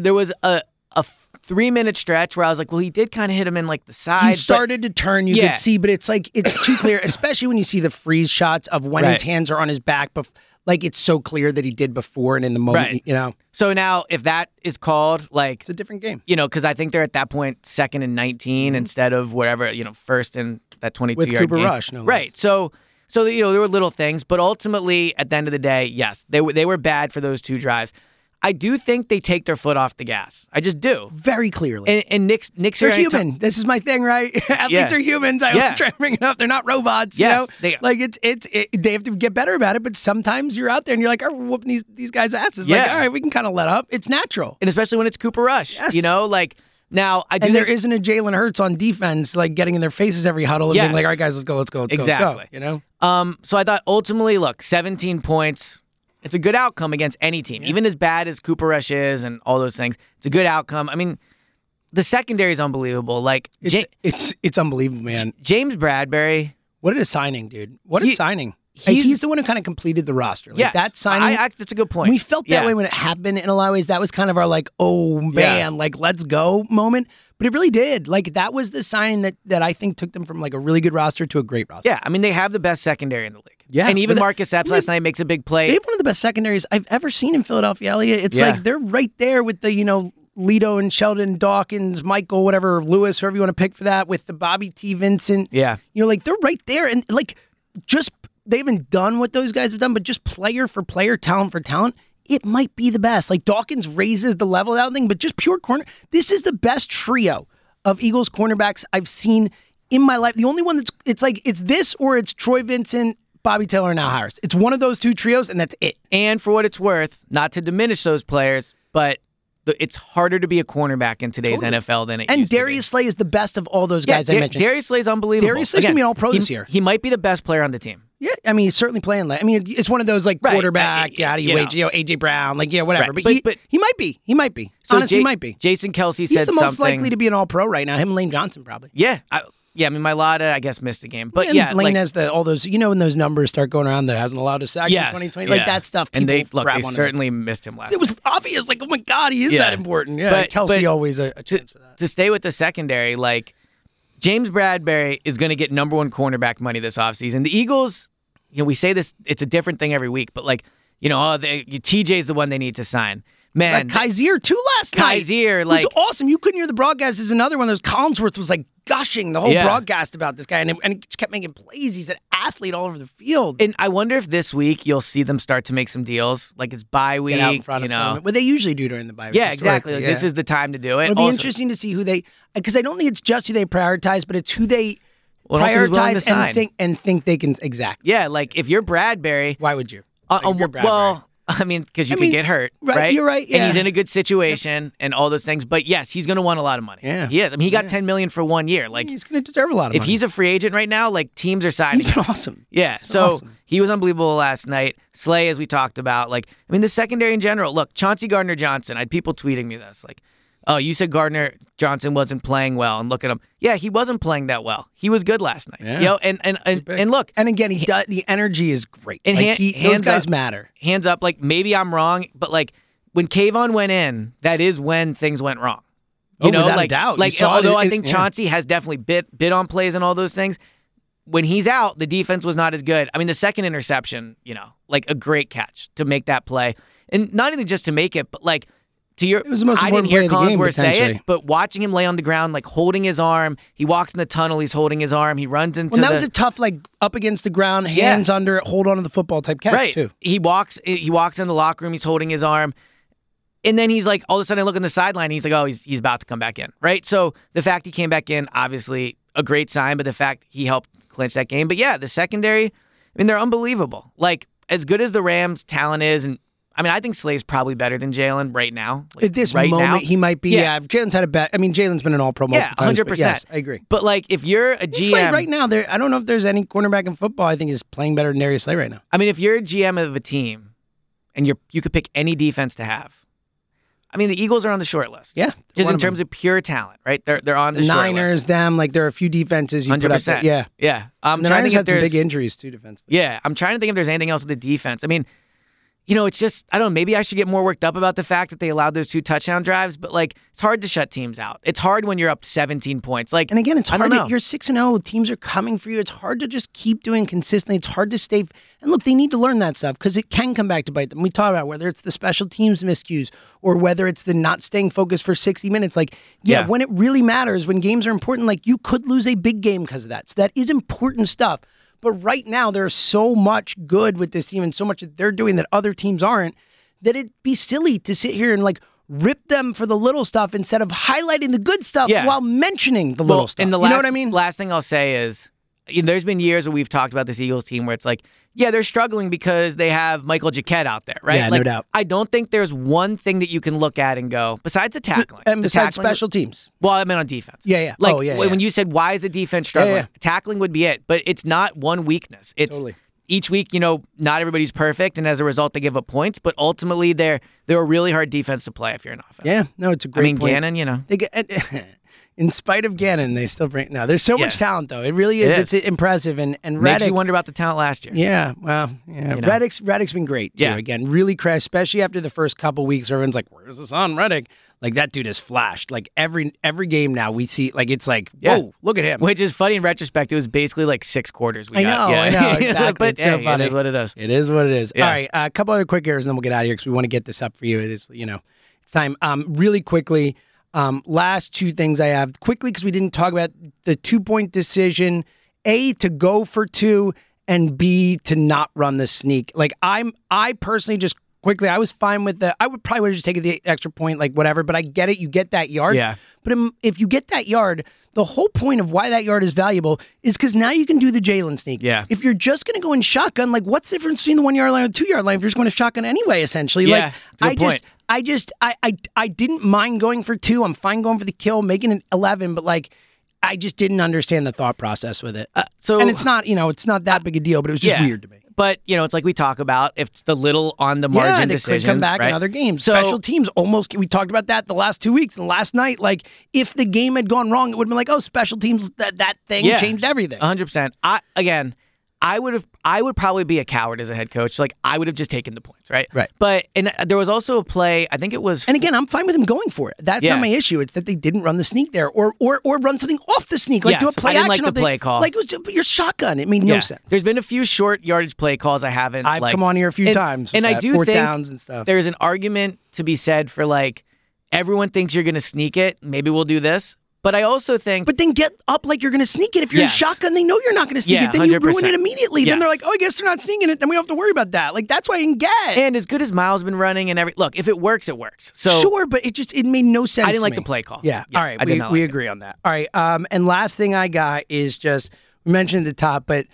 there was a a three minute stretch where I was like, well, he did kind of hit him in like the side. He but- started to turn, you Yeah. could see, but it's like it's too clear, especially when you see the freeze shots of when his hands are on his back. Bef- like it's so clear that he did before and in the moment. Right. You know, so now if that is called like it's a different game you know, because I think they're at that point second and 19 instead of whatever you know, first and that 22 Mm-hmm. With yard Cooper game. Rush, no less. right. So, so you know, there were little things, but ultimately, at the end of the day, yes, they were they were bad for those two drives. I do think they take their foot off the gas. I just do. very clearly. And and Nick's Nick's they're human. This is my thing, right? Athletes Yeah. are humans. I Yeah. always try to bring it up. They're not robots. Yes, you know? they- like it's it's it, they have to get better about it. But sometimes you're out there and you're like, oh, whooping these these guys' asses. Like, all right, we can kind of let up. It's natural. and especially when it's Cooper Rush. Yes. You know, like now I do And there think- isn't a Jalen Hurts on defense, like getting in their faces every huddle and being like, all right, guys, let's go, let's go, let's go, let's Exactly. go. You know, Um, so I thought ultimately, look, 17 points. It's a good outcome against any team, even as bad as Cooper Rush is and all those things. It's a good outcome. I mean, the secondary is unbelievable. Like It's Ja- it's it's unbelievable, man. James Bradberry. What a signing, dude. What a He- signing. Like, he's- he's the one who kind of completed the roster. Like yes, that signing. I, I, that's a good point. we felt that Yeah. way when it happened in a lot of ways. That was kind of our like, oh man, like let's go moment. But it really did. Like that was the signing that that I think took them from like a really good roster to a great roster. Yeah, I mean they have the best secondary in the league. Yeah, and even Marcus Epps last night makes a big play. They have one of the best secondaries I've ever seen in Philadelphia, Eliot. It's Yeah. like they're right there with the, you know, Lito and Sheldon Dawkins, Michael, whatever, Lewis, whoever you want to pick for that, with the Bobby T. Vincent. Yeah. You know, like they're right there. And like just they haven't done what those guys have done, but just player for player, talent for talent, it might be the best. Like Dawkins raises the level of that thing, but just pure corner. This is the best trio of Eagles cornerbacks I've seen in my life. The only one that's it's like it's this or it's Troy Vincent, Bobby Taylor, and Al Harris. It's one of those two trios, and that's it. And for what it's worth, not to diminish those players, but the, it's harder to be a cornerback in today's NFL than it And used to be. Darius Slay is the best of all those Yeah, guys I Da- mentioned. Darius Slay's unbelievable. Darius Slay's gonna be an All-Pro he- this year. He might be the best player on the team. yeah, I mean, he's certainly playing. Like, I mean, it's one of those like Right, quarterback. yeah, how do you, you wait? know. You know, AJ Brown, like yeah, whatever. Right, But, but- he, but- he might be. He might be. So Honestly, Ja- he might be. Jason Kelce He's said the most something. likely to be an All Pro right now. Him and Lane Johnson probably. Yeah, I, yeah. I mean, Mailata, I guess, missed a game, but and yeah, Lane like, has the all those. You know, when those numbers start going around, that hasn't allowed a sack yes, in 2020, like that stuff. And they look, they certainly missed him last. It was obvious. Like, oh my god, he is Yeah. that important. Yeah, But- Kelce but always a, a to, chance for that. to stay with the secondary, like James Bradberry is going to get number one cornerback money this offseason. The Eagles, you know, we say this, it's a different thing every week, but like, you know, oh, they, TJ's the one they need to sign. Man, Like Kaiser too last night. Kaiser, it like- was awesome. You couldn't hear the broadcast. Is another one. There's Collinsworth was like gushing the whole Yeah. broadcast about this guy, and, it, and he just kept making plays. He's an athlete all over the field. and I wonder if this week you'll see them start to make some deals. Like it's bye week, Get out in front you of know. what they usually do during the bye. week, Yeah, exactly. Like, This is the time to do it. It'll be Also- interesting to see who they because I don't think it's just who they prioritize, but it's who they Well, and also who's willing to prioritize and think and think they can exactly. Yeah, like if you're Bradberry, Why would you? Uh, Like, uh, well, I mean, because you I mean, get hurt, right, right? you're right, And he's in a good situation and all those things. But yes, he's going to want a lot of money. Yeah. he is. I mean, he got Yeah. ten million for one year. Like, he's going to deserve a lot of if money. he's a free agent right now, like teams are signing. he's been awesome. Yeah, so awesome. he was unbelievable last night. Slay, as we talked about, like I mean, the secondary in general. Look, Chauncey Gardner Johnson. I had people tweeting me this, like, "Oh, you said Gardner Johnson wasn't playing well," and look at him. Yeah, he wasn't playing that well. He was good last night. Yeah. You know, and and and, and look, And again, he does, the energy is great. And like hand- he, those hands guys up- matter. hands up. Like maybe I'm wrong, but like when Kayvon went in, that is when things went wrong. You Oh, know, without a like doubt. You like saw it although I think yeah. Chauncey has definitely bit bit on plays and all those things. When he's out, the defense was not as good. I mean, the second interception, you know, like a great catch to make that play, and not even just to make it, but like to your. It was the most I didn't important hear play the game, Collinsworth say it, but watching him lay on the ground, like holding his arm, he walks in the tunnel, he's holding his arm, he runs into Well, that the, was a tough, like up against the ground, Yeah. hands under it, hold on to the football type catch right. too. He walks. He walks in the locker room. He's holding his arm, and then he's like, all of a sudden, I look on the sideline. He's like, oh, he's he's about to come back in. Right. So the fact he came back in, obviously, a great sign. But the fact he helped clinch that game. But yeah, the secondary. I mean, they're unbelievable. Like as good as the Rams' talent is, and I mean, I think Slay's probably better than Jalen right now. Like, At this right moment, now. he might be. Yeah. Yeah, Jalen's had a bet. I mean, Jalen's been an All Pro Yeah, hundred percent. Yes, I agree. But like, if you're a GM, Slay right now, there. I don't know if there's any cornerback in football. I think is playing better than Darius Slay right now. I mean, if you're a GM of a team, and you're you could pick any defense to have. I mean, the Eagles are on the short list. Yeah, just in terms them. of pure talent, right? They're they're on the, the short Niners, list. them. Like there are a few defenses you Hundred put up. Yeah, yeah. I'm the trying to Niners think had some big injuries too. Defense. yeah. I'm trying to think if there's anything else with the defense. I mean, you know, it's just I don't know. Maybe I should get more worked up about the fact that they allowed those two touchdown drives, but like it's hard to shut teams out. It's hard when you're up 17 points. Like, And again, it's hard. To, you're six and zero. Teams are coming for you. It's hard to just keep doing consistently. It's hard to stay. And look, they need to learn that stuff because it can come back to bite them. We talk about whether it's the special teams miscues or whether it's the not staying focused for 60 minutes. Like, yeah, Yeah. when it really matters, when games are important, like you could lose a big game because of that. So that is important stuff. But right now, there's so much good with this team and so much that they're doing that other teams aren't. That it'd be silly to sit here and like rip them for the little stuff instead of highlighting the good stuff Yeah. while mentioning the well, little stuff. and the you know what I mean? Last thing I'll say is, you know, there's been years where we've talked about this Eagles team where it's like, yeah, they're struggling because they have Michael Jaquette out there, right? Yeah, no doubt. I don't think there's one thing that you can look at and go besides the tackling. and The besides tackling- special teams. Well, I meant on defense. Yeah, yeah. Like Oh, yeah, when yeah. you said why is the defense struggling, yeah. tackling would be it, but it's not one weakness. It's Totally. each week, you know, not everybody's perfect, and as a result, they give up points. But ultimately, they're they're a really hard defense to play if you're an offense. Yeah, no, it's a great I mean, point. Gannon, you know, They get, in spite of Gannon, they still bring. No, there's so much talent though. It really is. It It's impressive. And and makes you wonder about the talent last year. Yeah, well, yeah. You know? Reddick's Reddick's been great too. Yeah. Again, really crash, especially after the first couple weeks. Everyone's like, "Where's the son, Reddick?" Like that dude has flashed. Like every every game now, we see like it's like, Yeah. whoa, look at him. Which is funny in retrospect. It was basically like six quarters. We I got. know, yeah. I know, exactly. but It's so hey, funny. it is what it is. It is what it is. Yeah. All right, uh, a couple other quick errors, and then we'll get out of here because we want to get this up for you. It is, you know, it's time. Um, really quickly, um, last two things I have quickly because we didn't talk about the two point decision. A to go for two, and B to not run the sneak. Like I'm, I personally just quickly, I was fine with the. I would probably would have just taken the extra point, like whatever. But I get it. You get that yard. Yeah. But if you get that yard, the whole point of why that yard is valuable is because now you can do the Jalen sneak. Yeah. If you're just going to go in shotgun, like what's the difference between the one yard line and the two yard line if you're just going to shotgun anyway, essentially? Yeah, like it's a good I just, point. I just, I, I, I didn't mind going for two. I'm fine going for the kill, making it 11, but like, I just didn't understand the thought process with it. Uh, so and it's not, you know, it's not that big a deal, but it was just yeah. weird to me. But you know, it's like we talk about if it's the little on the margin yeah, decisions, could come back right? in other games. So- Special teams almost. We talked about that the last two weeks and last night. Like, if the game had gone wrong, it would have been like, oh, special teams. That that thing Yeah. changed everything. hundred percent. I again, I would have. I would probably be a coward as a head coach. Like I would have just taken the points, right? Right. But and there was also a play. I think it was. And again, I'm fine with him going for it. That's Yeah. not my issue. It's that they didn't run the sneak there, or or or run something off the sneak, like do a play I didn't like action. the off play call. Like it was your shotgun. It made no yeah. sense. There's been a few short yardage play calls I haven't. I've like- come on here a few and- times, and I do fourth think downs and stuff. There's an argument to be said for like everyone thinks you're going to sneak it. Maybe we'll do this. But I also think But then get up like you're going to sneak it. If you're Yes. in shotgun, they know you're not going to sneak Yeah, it. Then you ruin it immediately. Then they're like, oh, I guess they're not sneaking it. Then we don't have to worry about that. Like that's why I can get. and as good as Miles been running and every look, if it works, it works. So sure, but it just it made no sense. I didn't like me. the play call. Yeah. Yes, All right. We we like it. agree on that. All right. Um, and last thing I got is just we mentioned at the top, but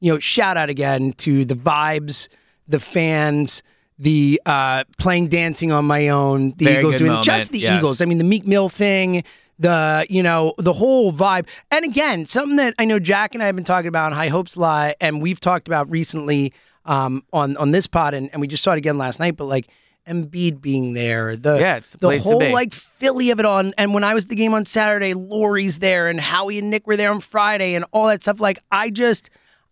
you know, shout out again to the vibes, the fans, the uh playing dancing on my own, the Very Eagles doing moment, shout out to the yes. Eagles. I mean the Meek Mill thing. The you know the whole vibe, and again something that I know Jack and I have been talking about on High Hopes Lie, and we've talked about recently um, on on this pod, and, and we just saw it again last night. But like Embiid being there, the Yeah, it's the the whole like Philly of it. And, and when I was at the game on Saturday, Lurie's there, and Howie and Nick were there on Friday, and all that stuff. Like I just,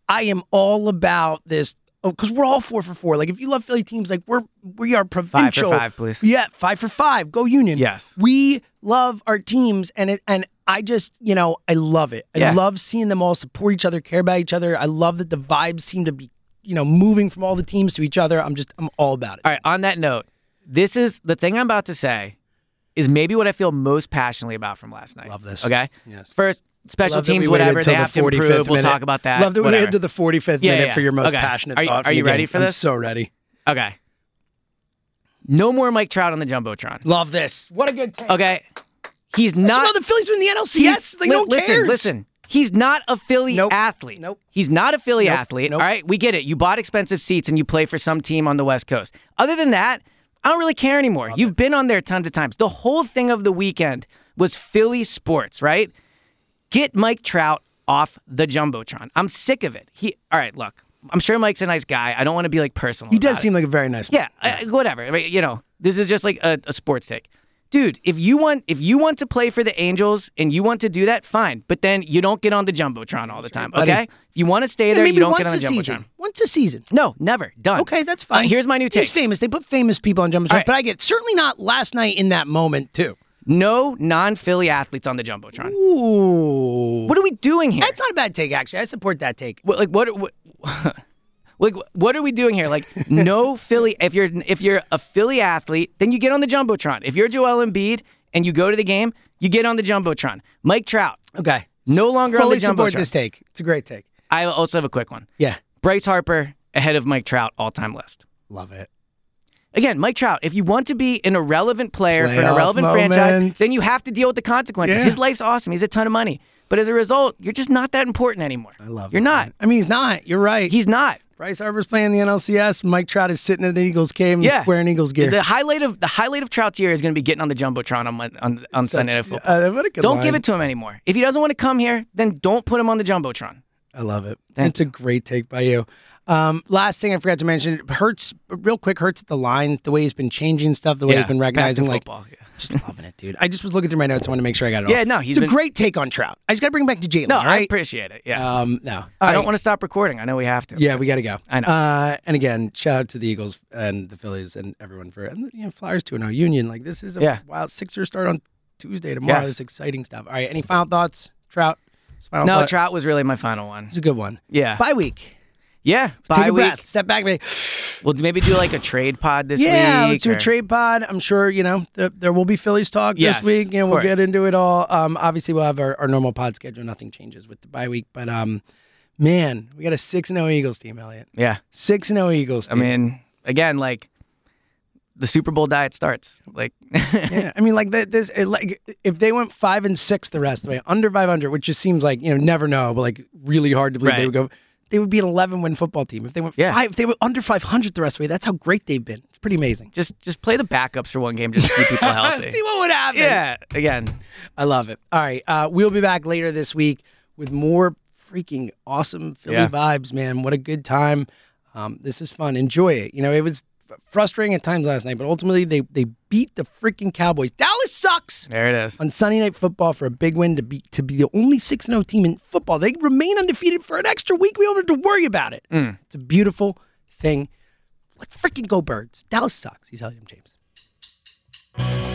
I am all about this Oh, because we're all four for four. Like if you love Philly teams, like we're we are provincial. five, please. Yeah, five for five. Go Union. Yes. we love our teams, and it and I just you know I love it. I Yeah. love seeing them all support each other, care about each other. I love that the vibes seem to be you know moving from all the teams to each other. I'm just I'm all about it. All right, on that note, this is the thing I'm about to say is maybe what I feel most passionately about from last night. Love this. Okay? Yes. First, special Love teams, we whatever, till they the have to 45th improve. We'll talk about that. Love that we whatever. waited to the 45th Yeah, minute yeah. for your most Okay. passionate Are you- thought. are you ready game. for I'm this? so ready. Okay. No more Mike Trout on the Jumbotron. Love this. What a good take. Okay. He's Not, not the Phillies are in the NLCS. He's- like li- no one listen, cares. listen. He's not a Philly Nope. athlete. Nope. He's not a Philly Nope. athlete. Nope. All right, we get it. You bought expensive seats and you play for some team on the West Coast. Other than that, I don't really care anymore. You've been on there tons of times. The whole thing of the weekend was Philly sports, right? Get Mike Trout off the jumbotron. I'm sick of it. He. All right, look. I'm sure Mike's a nice guy. I don't want to be like personal. He does about it. seem like a very nice one. Yeah, uh, whatever. I mean, You know, this is just like a, a sports take. Dude, if you want if you want to play for the Angels and you want to do that, fine. But then you don't get on the jumbotron all the time. buddy. Okay? If you want to stay Yeah, there, maybe you don't get on a the season. Once a season. No, never. Done. Okay, that's Uh, fine. here's my new take. He's famous. They put famous people on jumbotron, right. but I get certainly not last night in that moment too. No non-Philly athletes on the jumbotron. Ooh, What are we doing here? that's not a bad take. Actually, I support that take. What, like what, what like what are we doing here? Like no Philly. If you're if you're a Philly athlete, then you get on the jumbotron. If you're Joel Embiid and you go to the game, you get on the jumbotron. Mike Trout, Okay, no longer fully on the support this take. It's a great take. I also have a quick one. Yeah, Bryce Harper ahead of Mike Trout all time list. love it. Again, Mike Trout, if you want to be an irrelevant player for an Playoff irrelevant franchise, then you have to deal with the consequences. Yeah. His life's awesome. He's a ton of money. But as a result, you're just not that important anymore. I love. You're it, not. man. I mean, he's not. You're right. He's not. Bryce Harper's playing the NLCS. Mike Trout is sitting at an Eagles game Yeah. wearing Eagles gear. The highlight of the highlight of Trout's year is going to be getting on the jumbotron on on, on Sunday Night Football. Uh, what a good don't line. give it to him anymore. If he doesn't want to come here, then don't put him on the jumbotron. I love it. Thank it's a great take by you. Um, last thing I forgot to mention, it hurts real quick. Hurts at the line the way he's been changing stuff, the way Yeah, he's been recognizing like football, yeah. just loving it, dude. I just was looking through my notes. I want to make sure I got it all. Yeah, no, he's it's been- a great take on Trout. I just got to bring him back to Jalen. No, all I appreciate it. Yeah. Um, no, I don't want to stop recording. I know we have to. Yeah, we got to go. I know. Uh, and again, shout out to the Eagles and the Phillies and everyone for and you know Flyers too. No Union. Like this is a Yeah. wild Sixers start on Tuesday tomorrow. Yes. This exciting stuff. All right. Any final thoughts, Trout? Final No, thought? Trout was really my final one. It's a good one. Yeah. Bye week. Yeah. Take Bye a week. breath. Step back. Maybe. We'll maybe do like a trade pod this yeah, week. let's do a trade pod. I'm sure you know th- there will be Phillies talk Yes, this week, and of we'll course. get into it all. Um, obviously, we'll have our, our normal pod schedule. Nothing changes with the bye week, but um, man, we got a six and zero Eagles team, Eliot. Yeah. Six and zero Eagles. I Team. mean, again, like the Super Bowl diet starts. Like, yeah, I mean, like th- this, it, like if they went five and six the rest of the way, under five hundred, which just seems like you know never know, but like really hard to believe they Right. would go. They would be an eleven win football team if they went Yeah. five. If they were under five hundred the rest of the way, that's how great they've been. It's pretty amazing. just just play the backups for one game just to keep people healthy. See what would happen. yeah. Again, I love it. All right, uh, we'll be back later this week with more freaking awesome Philly Yeah. vibes, man. What a good time. Um, this is fun. Enjoy it. You know, it was frustrating at times last night, but ultimately they they beat the freaking Cowboys. Dallas sucks. there it is. on Sunday Night Football for a big win to be to be the only six zero team in football. They remain undefeated for an extra week. We don't have to worry about it. Mm. It's a beautiful thing. Let's freaking go birds. Dallas sucks. He's Eliot James.